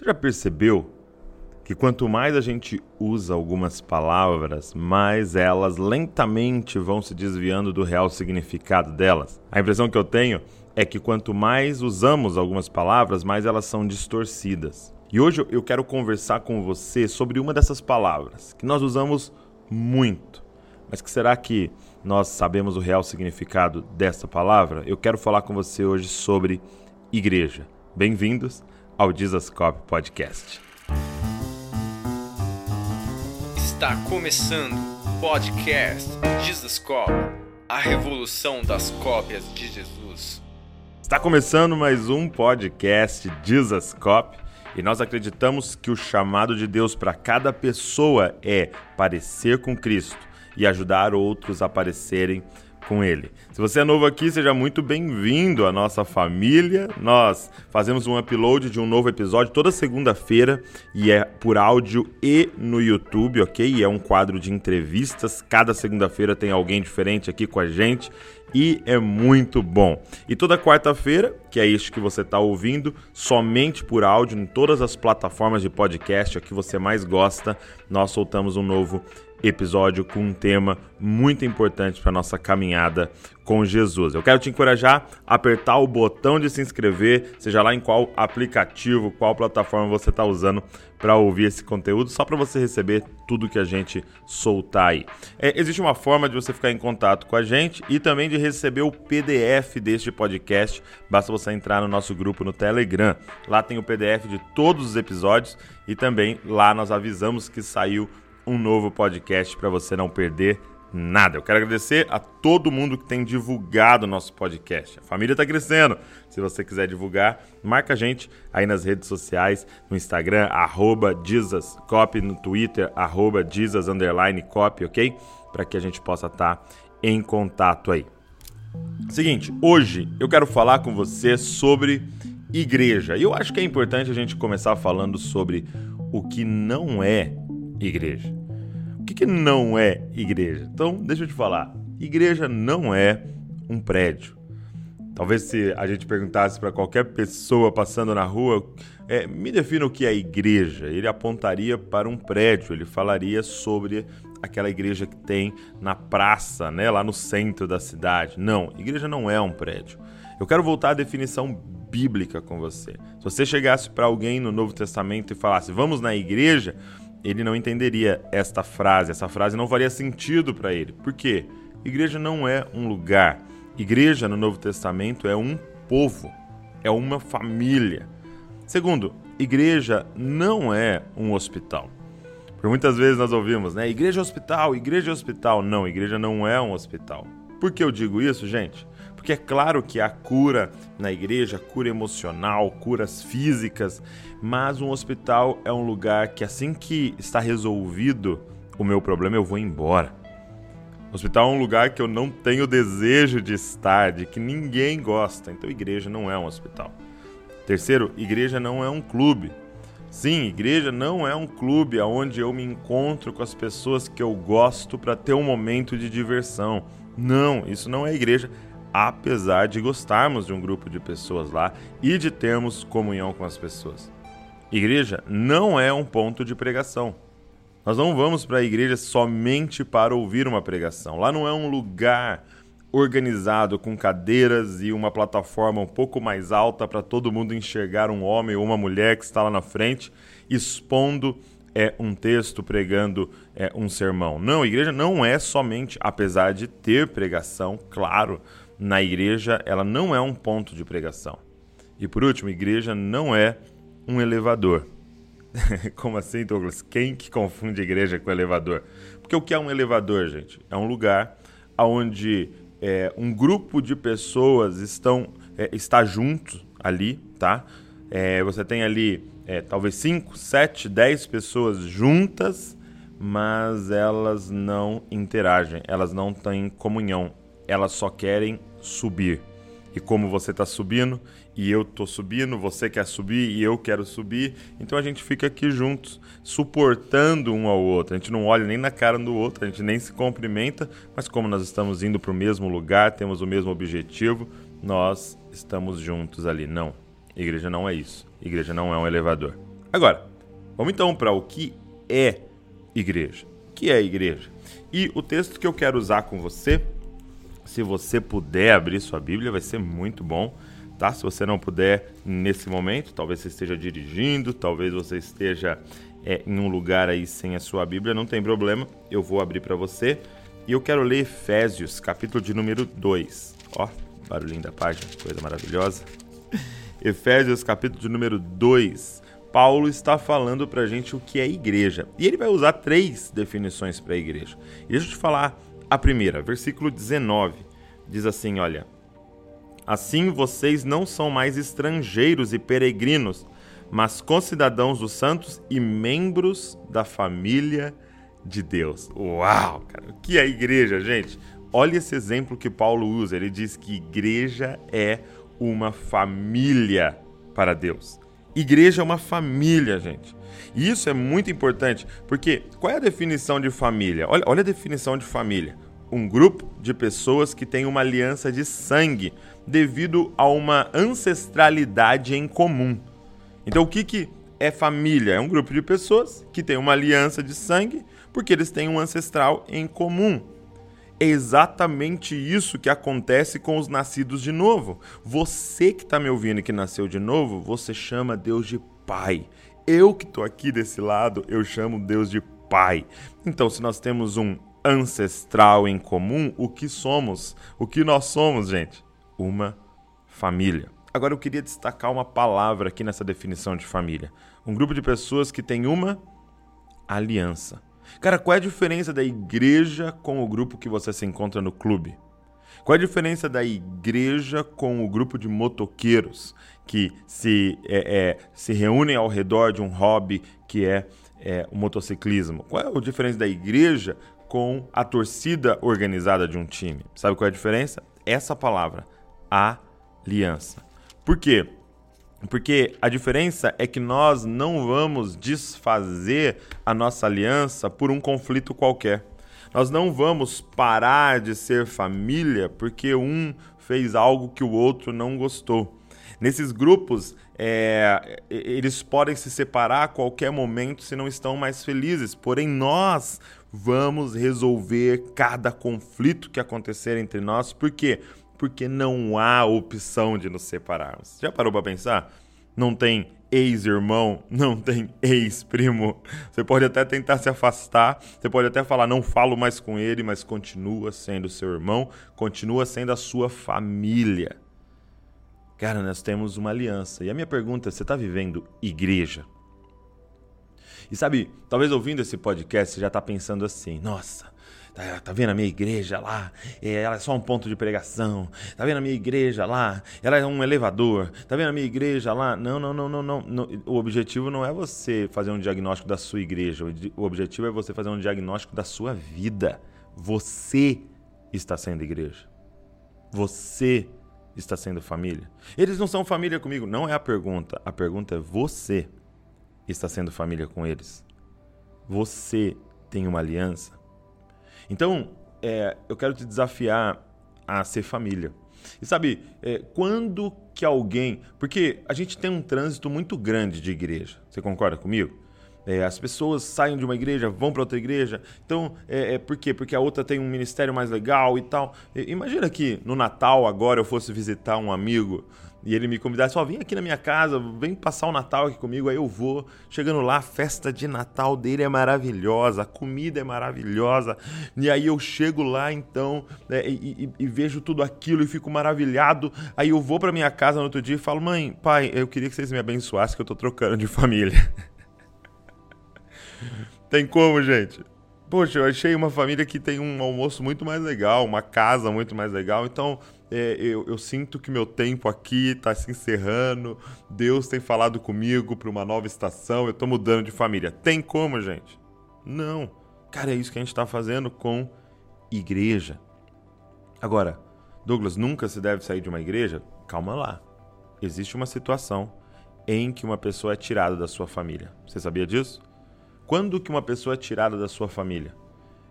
Você já percebeu que quanto mais a gente usa algumas palavras, mais elas lentamente vão se desviando do real significado delas? A impressão que eu tenho é que quanto mais usamos algumas palavras, mais elas são distorcidas. E hoje eu quero conversar com você sobre uma dessas palavras que nós usamos muito. Mas que será que nós sabemos o real significado dessa palavra? Eu quero falar com você hoje sobre igreja. Bem-vindos ao Dizascope Podcast. Está começando o podcast Dizascope, a revolução das cópias de Jesus. Está começando mais um podcast Dizascope e nós acreditamos que o chamado de Deus para cada pessoa é parecer com Cristo e ajudar outros a parecerem com ele. Se você é novo aqui, seja muito bem-vindo à nossa família. Nós fazemos um upload de um novo episódio toda segunda-feira e é por áudio e no YouTube, ok? E é um quadro de entrevistas. Cada segunda-feira tem alguém diferente aqui com a gente e é muito bom. E toda quarta-feira, que é isso que você está ouvindo, somente por áudio, em todas as plataformas de podcast a que você mais gosta, nós soltamos um novo episódio com um tema muito importante para nossa caminhada com Jesus. Eu quero te encorajar a apertar o botão de se inscrever, seja lá em qual aplicativo, qual plataforma você está usando para ouvir esse conteúdo, só para você receber tudo que a gente soltar aí. É, existe uma forma de você ficar em contato com a gente e também de receber o PDF deste podcast. Basta você entrar no nosso grupo no Telegram. Lá tem o PDF de todos os episódios e também lá nós avisamos que saiu um novo podcast para você não perder nada. Eu quero agradecer a todo mundo que tem divulgado o nosso podcast. A família está crescendo. Se você quiser divulgar, marca a gente aí nas redes sociais, no Instagram, arroba JesusCopy, no Twitter, arroba Jesus, copy, ok? Para que a gente possa estar tá em contato aí. Seguinte, hoje eu quero falar com você sobre igreja. E eu acho que é importante a gente começar falando sobre o que não é igreja. O que, que não é igreja? Então, deixa eu te falar. Igreja não é um prédio. Talvez se a gente perguntasse para qualquer pessoa passando na rua, é, me defina o que é igreja. Ele apontaria para um prédio, ele falaria sobre aquela igreja que tem na praça, né, lá no centro da cidade. Não, igreja não é um prédio. Eu quero voltar à definição bíblica com você. Se você chegasse para alguém no Novo Testamento e falasse, vamos na igreja, ele não entenderia esta frase, essa frase não faria sentido para ele. Por quê? Igreja não é um lugar. Igreja no Novo Testamento é um povo, é uma família. Segundo, igreja não é um hospital. Por muitas vezes nós ouvimos, né? Igreja é hospital, igreja é hospital. Não, igreja não é um hospital. Por que eu digo isso, gente? Porque é claro que há cura na igreja, cura emocional, curas físicas, mas um hospital é um lugar que assim que está resolvido o meu problema, eu vou embora. O hospital é um lugar que eu não tenho desejo de estar, de que ninguém gosta. Então, igreja não é um hospital. Terceiro, igreja não é um clube. Sim, igreja não é um clube onde eu me encontro com as pessoas que eu gosto para ter um momento de diversão. Não, isso não é igreja apesar de gostarmos de um grupo de pessoas lá e de termos comunhão com as pessoas. Igreja não é um ponto de pregação. Nós não vamos para a igreja somente para ouvir uma pregação. Lá não é um lugar organizado com cadeiras e uma plataforma um pouco mais alta para todo mundo enxergar um homem ou uma mulher que está lá na frente expondo é um texto pregando é, um sermão. Não, a igreja não é somente, apesar de ter pregação, claro, na igreja, ela não é um ponto de pregação. E por último, igreja não é um elevador. Como assim, Douglas? Quem que confunde igreja com elevador? Porque o que é um elevador, gente? É um lugar onde é, um grupo de pessoas estão é, está junto ali, tá? É, você tem ali é, talvez 5, 7, 10 pessoas juntas, mas elas não interagem, elas não têm comunhão, elas só querem subir. E como você está subindo e eu estou subindo, você quer subir e eu quero subir, então a gente fica aqui juntos, suportando um ao outro. A gente não olha nem na cara do outro, a gente nem se cumprimenta, mas como nós estamos indo para o mesmo lugar, temos o mesmo objetivo, nós estamos juntos ali. Não, igreja não é isso. Igreja não é um elevador. Agora, vamos então para o que é igreja. O que é igreja? E o texto que eu quero usar com você, se você puder abrir sua Bíblia, vai ser muito bom, tá? Se você não puder nesse momento, talvez você esteja dirigindo, talvez você esteja é, em um lugar aí sem a sua Bíblia, não tem problema, eu vou abrir para você. E eu quero ler Efésios, capítulo de número 2. Ó, barulhinho da página, coisa maravilhosa. Efésios, capítulo de número 2. Paulo está falando para gente o que é igreja. E ele vai usar três definições para igreja. E deixa eu te falar a primeira, versículo 19. Diz assim: Olha, assim vocês não são mais estrangeiros e peregrinos, mas concidadãos dos santos e membros da família de Deus. Uau, cara, o que é igreja, gente? Olha esse exemplo que Paulo usa. Ele diz que igreja é uma família para Deus. Igreja é uma família, gente. E isso é muito importante, porque qual é a definição de família? Olha, olha a definição de família. Um grupo de pessoas que tem uma aliança de sangue devido a uma ancestralidade em comum. Então, o que, que é família? É um grupo de pessoas que tem uma aliança de sangue porque eles têm um ancestral em comum. É exatamente isso que acontece com os nascidos de novo. Você que está me ouvindo e que nasceu de novo, você chama Deus de Pai. Eu que estou aqui desse lado, eu chamo Deus de Pai. Então, se nós temos um ancestral em comum, o que somos? O que nós somos, gente? Uma família. Agora eu queria destacar uma palavra aqui nessa definição de família. Um grupo de pessoas que tem uma aliança. Cara, qual é a diferença da igreja com o grupo que você se encontra no clube? Qual é a diferença da igreja com o grupo de motoqueiros que se, é, é, se reúnem ao redor de um hobby que é, é o motociclismo? Qual é a diferença da igreja com a torcida organizada de um time? Sabe qual é a diferença? Essa palavra, aliança. Por quê? Porque a diferença é que nós não vamos desfazer a nossa aliança por um conflito qualquer. Nós não vamos parar de ser família porque um fez algo que o outro não gostou. Nesses grupos, é, eles podem se separar a qualquer momento se não estão mais felizes. Porém, nós vamos resolver cada conflito que acontecer entre nós. Por quê? porque não há opção de nos separarmos. Já parou para pensar? Não tem ex-irmão, não tem ex-primo. Você pode até tentar se afastar, você pode até falar, não falo mais com ele, mas continua sendo seu irmão, continua sendo a sua família. Cara, nós temos uma aliança. E a minha pergunta é: você está vivendo igreja? E sabe, talvez ouvindo esse podcast você já está pensando assim: nossa, Tá, tá, vendo a minha igreja lá? É, ela é só um ponto de pregação. Tá vendo a minha igreja lá? Ela é um elevador. Tá vendo a minha igreja lá? Não, não, não, não, não. não. O objetivo não é você fazer um diagnóstico da sua igreja. O objetivo é você fazer um diagnóstico da sua vida. Você está sendo igreja. Você está sendo família. Eles não são família comigo. Não é a pergunta. A pergunta é você está sendo família com eles. Você tem uma aliança. Então, é, eu quero te desafiar a ser família. E sabe, é, quando que alguém. Porque a gente tem um trânsito muito grande de igreja. Você concorda comigo? É, as pessoas saem de uma igreja, vão para outra igreja. Então, é, é, por quê? Porque a outra tem um ministério mais legal e tal. imagina que no Natal agora eu fosse visitar um amigo e ele me convidasse, só vem aqui na minha casa, vem passar o Natal aqui comigo, aí eu vou. Chegando lá, a festa de Natal dele é maravilhosa, a comida é maravilhosa. E aí eu chego lá, então, né, e, e, e, vejo tudo aquilo e fico maravilhado. Aí eu vou para minha casa no outro dia e falo, mãe, pai, eu queria que vocês me abençoassem que eu tô trocando de família. Tem como, gente? Poxa, eu achei uma família que tem um almoço muito mais legal, uma casa muito mais legal, então é, eu, eu, sinto que meu tempo aqui está se encerrando, Deus tem falado comigo para uma nova estação, eu estou mudando de família. Tem como, gente? Não. Cara, é isso que a gente está fazendo com igreja. Agora, Douglas, nunca se deve sair de uma igreja? Calma lá. Existe uma situação em que uma pessoa é tirada da sua família. Você sabia disso? Quando que uma pessoa é tirada da sua família?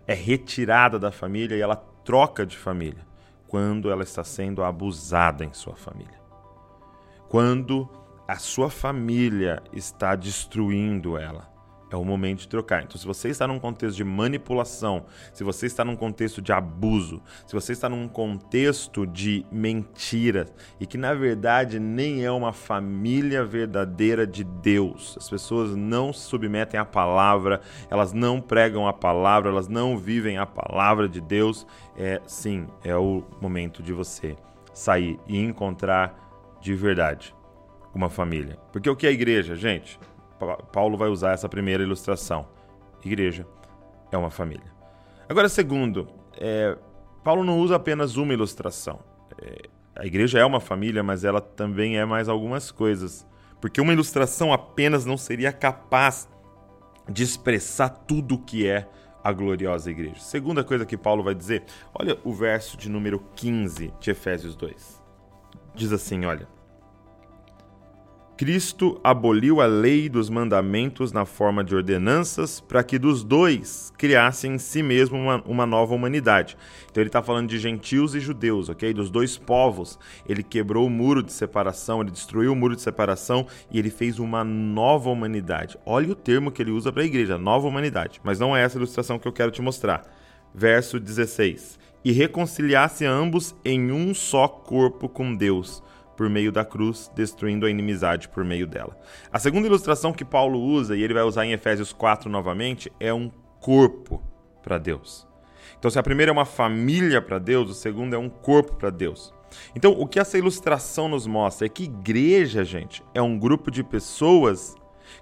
É retirada da família e ela troca de família quando ela está sendo abusada em sua família. Quando a sua família está destruindo ela. É o momento de trocar. Então, se você está num contexto de manipulação, se você está num contexto de abuso, se você está num contexto de mentira e que na verdade nem é uma família verdadeira de Deus, as pessoas não se submetem à palavra, elas não pregam a palavra, elas não vivem a palavra de Deus, é sim, é o momento de você sair e encontrar de verdade uma família. Porque o que é igreja, gente? Paulo vai usar essa primeira ilustração. Igreja é uma família. Agora, segundo, é, Paulo não usa apenas uma ilustração. É, a igreja é uma família, mas ela também é mais algumas coisas. Porque uma ilustração apenas não seria capaz de expressar tudo o que é a gloriosa igreja. Segunda coisa que Paulo vai dizer, olha o verso de número 15 de Efésios 2. Diz assim, olha: Cristo aboliu a lei dos mandamentos na forma de ordenanças para que dos dois criassem em si mesmo uma, uma nova humanidade. Então ele está falando de gentios e judeus, ok? Dos dois povos. Ele quebrou o muro de separação, ele destruiu o muro de separação e ele fez uma nova humanidade. Olha o termo que ele usa para a igreja, nova humanidade. Mas não é essa ilustração que eu quero te mostrar. Verso 16: E reconciliasse ambos em um só corpo com Deus por meio da cruz, destruindo a inimizade por meio dela. A segunda ilustração que Paulo usa, e ele vai usar em Efésios 4 novamente, é um corpo para Deus. Então, se a primeira é uma família para Deus, o segundo é um corpo para Deus. Então, o que essa ilustração nos mostra é que igreja, gente, é um grupo de pessoas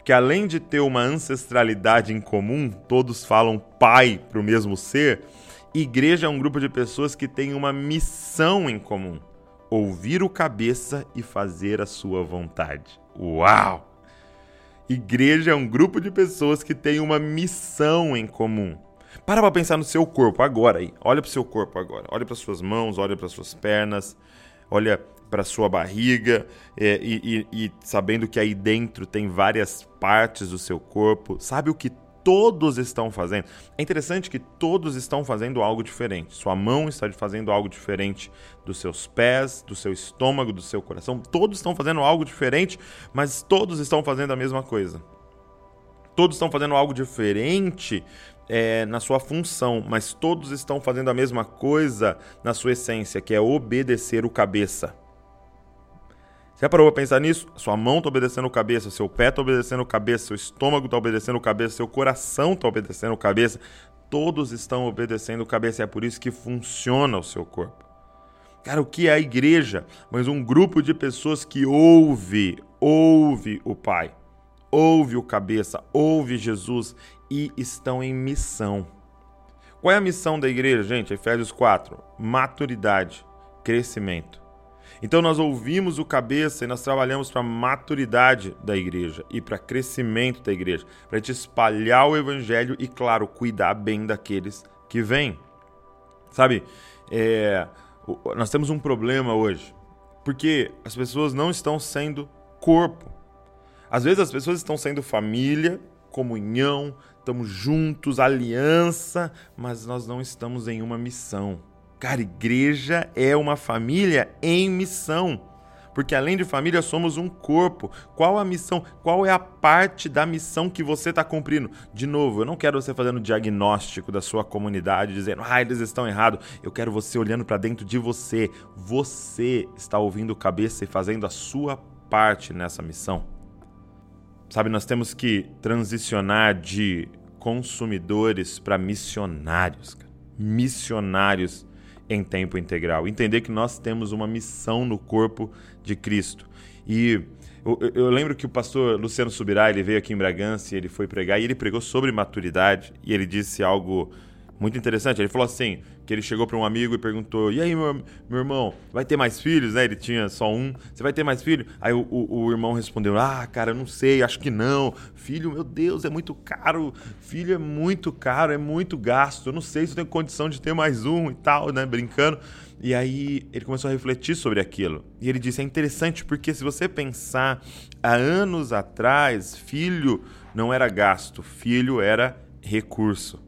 que, além de ter uma ancestralidade em comum, todos falam pai para o mesmo ser, igreja é um grupo de pessoas que tem uma missão em comum ouvir o cabeça e fazer a sua vontade. Uau! Igreja é um grupo de pessoas que tem uma missão em comum. Para para pensar no seu corpo agora aí. Olha para o seu corpo agora. Olha para suas mãos, olha para suas pernas, olha para sua barriga é, e, e, e sabendo que aí dentro tem várias partes do seu corpo. Sabe o que todos estão fazendo. É interessante que todos estão fazendo algo diferente. Sua mão está fazendo algo diferente dos seus pés, do seu estômago, do seu coração. Todos estão fazendo algo diferente, mas todos estão fazendo a mesma coisa. Todos estão fazendo algo diferente é, na sua função, mas todos estão fazendo a mesma coisa na sua essência, que é obedecer o cabeça. Você já parou pra pensar nisso? Sua mão tá obedecendo cabeça, seu pé tá obedecendo cabeça, seu estômago tá obedecendo cabeça, seu coração tá obedecendo cabeça. Todos estão obedecendo cabeça. É por isso que funciona o seu corpo. Cara, o que é a igreja? Mas um grupo de pessoas que ouve, ouve o Pai, ouve o cabeça, ouve Jesus e estão em missão. Qual é a missão da igreja, gente? Efésios 4: maturidade, crescimento. Então nós ouvimos o cabeça e nós trabalhamos para a maturidade da igreja e para crescimento da igreja, para gente espalhar o evangelho e, claro, cuidar bem daqueles que vêm. Sabe, é, nós temos um problema hoje, porque as pessoas não estão sendo corpo. Às vezes as pessoas estão sendo família, comunhão, estamos juntos, aliança, mas nós não estamos em uma missão. Cara, igreja é uma família em missão. Porque além de família, somos um corpo. Qual a missão? Qual é a parte da missão que você está cumprindo? De novo, eu não quero você fazendo diagnóstico da sua comunidade, dizendo, ah, eles estão errados. Eu quero você olhando para dentro de você. Você está ouvindo cabeça e fazendo a sua parte nessa missão. Sabe, nós temos que transicionar de consumidores para missionários. Cara. Missionários em tempo integral. Entender que nós temos uma missão no corpo de Cristo. E eu, eu, lembro que o pastor Luciano Subirá, ele veio aqui em Bragança e ele foi pregar e ele pregou sobre maturidade e ele disse algo muito interessante. Ele falou assim, que ele chegou para um amigo e perguntou, e aí, meu, meu irmão, vai ter mais filhos? Né? Ele tinha só um. Você vai ter mais filho? Aí o, o, o, irmão respondeu, ah, cara, não sei, acho que não. Filho, meu Deus, é muito caro. Filho é muito caro, é muito gasto. Eu não sei se eu tenho condição de ter mais um e tal, né? Brincando. E aí ele começou a refletir sobre aquilo. E ele disse, é interessante porque se você pensar, há anos atrás, filho não era gasto, filho era recurso.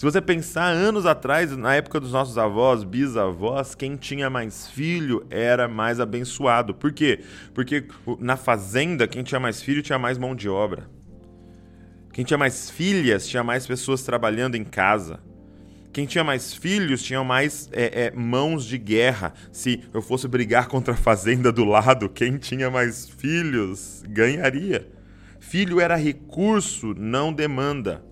Se você pensar anos atrás, na época dos nossos avós, bisavós, quem tinha mais filho era mais abençoado. Por quê? Porque na fazenda, quem tinha mais filho tinha mais mão de obra. Quem tinha mais filhas tinha mais pessoas trabalhando em casa. Quem tinha mais filhos tinha mais é, é, mãos de guerra. Se eu fosse brigar contra a fazenda do lado, quem tinha mais filhos ganharia. Filho era recurso, não demanda.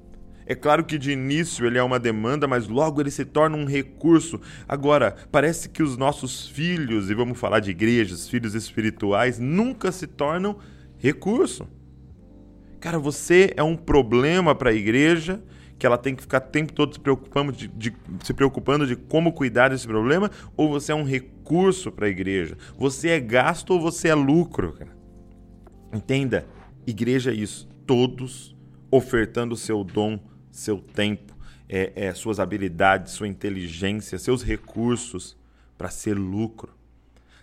É claro que de início ele é uma demanda, mas logo ele se torna um recurso. Agora, parece que os nossos filhos, e vamos falar de igrejas, filhos espirituais, nunca se tornam recurso. Cara, você é um problema para a igreja que ela tem que ficar o tempo todo se preocupando de, de, se preocupando de como cuidar desse problema, ou você é um recurso para a igreja? Você é gasto ou você é lucro? Cara? Entenda, igreja é isso. Todos ofertando seu dom, seu tempo, é, é, suas habilidades, sua inteligência, seus recursos para ser lucro.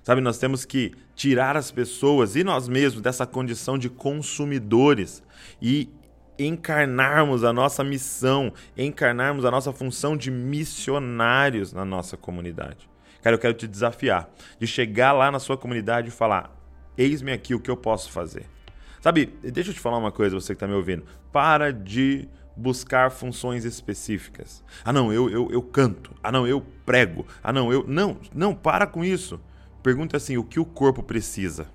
Sabe, nós temos que tirar as pessoas e nós mesmos dessa condição de consumidores e encarnarmos a nossa missão, encarnarmos a nossa função de missionários na nossa comunidade. Cara, eu quero te desafiar de chegar lá na sua comunidade e falar: eis-me aqui o que eu posso fazer. Sabe, deixa eu te falar uma coisa, você que está me ouvindo. Para de buscar funções específicas. Ah, não, eu, eu, eu canto. Ah, não, eu prego. Ah, não, eu. Não, não, para com isso. Pergunta assim: o que o corpo precisa?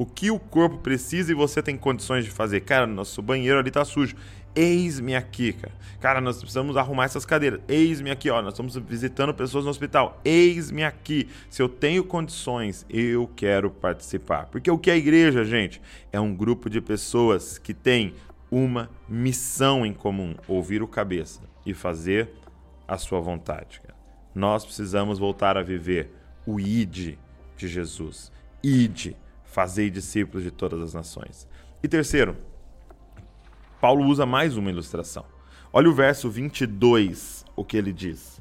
o que o corpo precisa e você tem condições de fazer. Cara, nosso banheiro ali tá sujo. Eis-me aqui, cara. Cara, nós precisamos arrumar essas cadeiras. Eis-me aqui, ó. Nós estamos visitando pessoas no hospital. Eis-me aqui. Se eu tenho condições, eu quero participar. Porque o que é a igreja, gente? É um grupo de pessoas que tem uma missão em comum: ouvir o cabeça e fazer a sua vontade. Nós precisamos voltar a viver o id de Jesus. Ide Fazei discípulos de todas as nações. E terceiro, Paulo usa mais uma ilustração. Olha o verso 22, o que ele diz.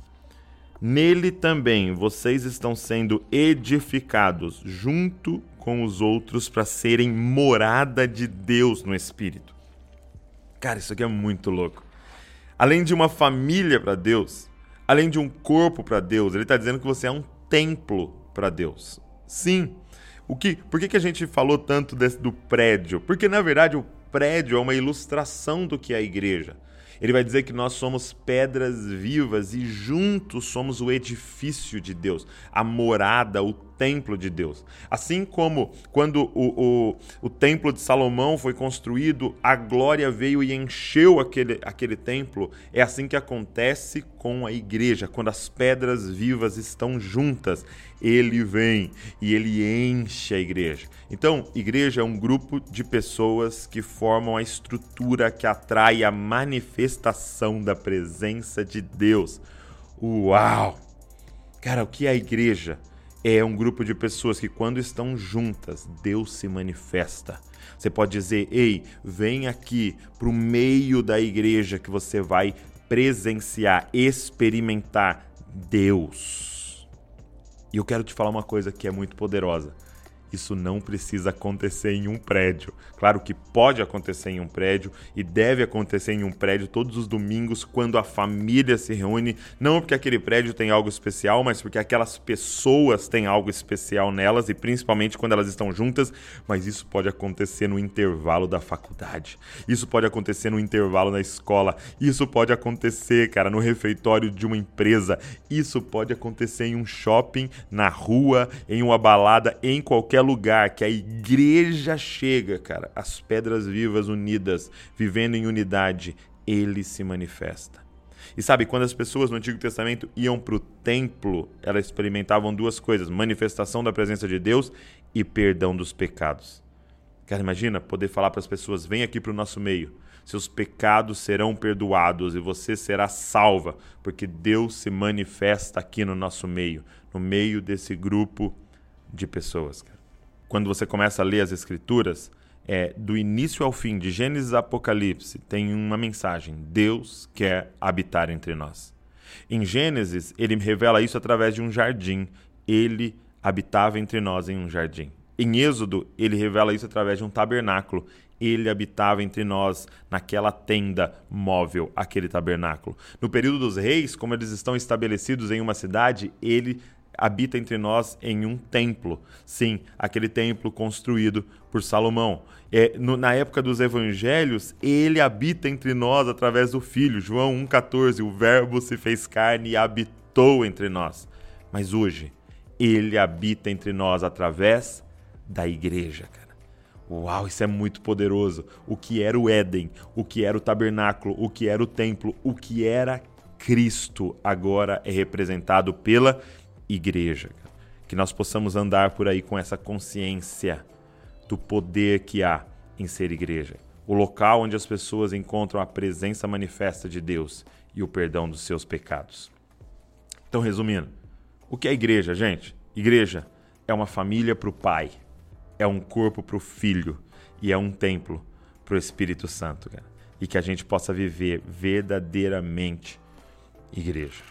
Nele também vocês estão sendo edificados junto com os outros para serem morada de Deus no Espírito. Cara, isso aqui é muito louco. Além de uma família para Deus, além de um corpo para Deus, ele está dizendo que você é um templo para Deus. Sim, o que, por que, que a gente falou tanto desse, do prédio? Porque, na verdade, o prédio é uma ilustração do que é a igreja. Ele vai dizer que nós somos pedras vivas e juntos somos o edifício de Deus, a morada, o templo de Deus. Assim como quando o, o, o templo de Salomão foi construído, a glória veio e encheu aquele, aquele templo, é assim que acontece com a igreja, quando as pedras vivas estão juntas, ele vem e ele enche a igreja. Então, igreja é um grupo de pessoas que formam a estrutura que atrai a manifestação da presença de Deus. Uau! Cara, o que é a igreja? é um grupo de pessoas que, quando estão juntas, Deus se manifesta. Você pode dizer: ei, vem aqui para o meio da igreja que você vai presenciar, experimentar Deus. E eu quero te falar uma coisa que é muito poderosa. Isso não precisa acontecer em um prédio. Claro que pode acontecer em um prédio e deve acontecer em um prédio todos os domingos quando a família se reúne, não porque aquele prédio tem algo especial, mas porque aquelas pessoas têm algo especial nelas e principalmente quando elas estão juntas, mas isso pode acontecer no intervalo da faculdade. Isso pode acontecer no intervalo na escola. Isso pode acontecer, cara, no refeitório de uma empresa. Isso pode acontecer em um shopping, na rua, em uma balada, em qualquer qualquer lugar que a igreja chega, cara, as pedras vivas unidas, vivendo em unidade, ele se manifesta. E sabe, quando as pessoas no Antigo Testamento iam para o templo, elas experimentavam duas coisas: manifestação da presença de Deus e perdão dos pecados. Cara, imagina poder falar para as pessoas: vem aqui para o nosso meio, seus pecados serão perdoados e você será salva, porque Deus se manifesta aqui no nosso meio, no meio desse grupo de pessoas. Cara quando você começa a ler as Escrituras, é, do início ao fim, de Gênesis a Apocalipse, tem uma mensagem: Deus quer habitar entre nós. Em Gênesis, ele revela isso através de um jardim. Ele habitava entre nós em um jardim. Em Êxodo, ele revela isso através de um tabernáculo. ele habitava entre nós naquela tenda móvel, aquele tabernáculo. No período dos reis, como eles estão estabelecidos em uma cidade, ele habita entre nós em um templo. Sim, aquele templo construído por Salomão. É, no, na época dos evangelhos, ele habita entre nós através do Filho. João 1,14. O Verbo se fez carne e habitou entre nós. Mas hoje, ele habita entre nós através da igreja, cara. Uau, isso é muito poderoso. O que era o Éden, o que era o tabernáculo, o que era o templo, o que era Cristo agora é representado pela igreja. Que nós possamos andar por aí com essa consciência do poder que há em ser igreja. O local onde as pessoas encontram a presença manifesta de Deus e o perdão dos seus pecados. Então, resumindo, o que é igreja, gente? Igreja é uma família para o Pai, é um corpo para o Filho e é um templo para o Espírito Santo. Cara. E que a gente possa viver verdadeiramente igreja.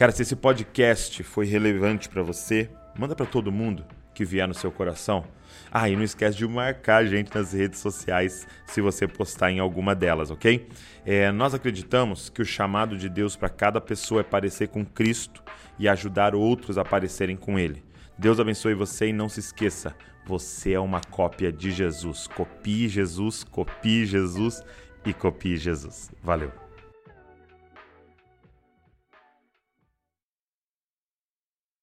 Cara, se esse podcast foi relevante para você, manda para todo mundo que vier no seu coração. Ah, e não esquece de marcar a gente nas redes sociais se você postar em alguma delas, ok? É, nós acreditamos que o chamado de Deus para cada pessoa é parecer com Cristo e ajudar outros a parecerem com Ele. Deus abençoe você e não se esqueça, você é uma cópia de Jesus. Copie Jesus, copie Jesus e copie Jesus. Valeu!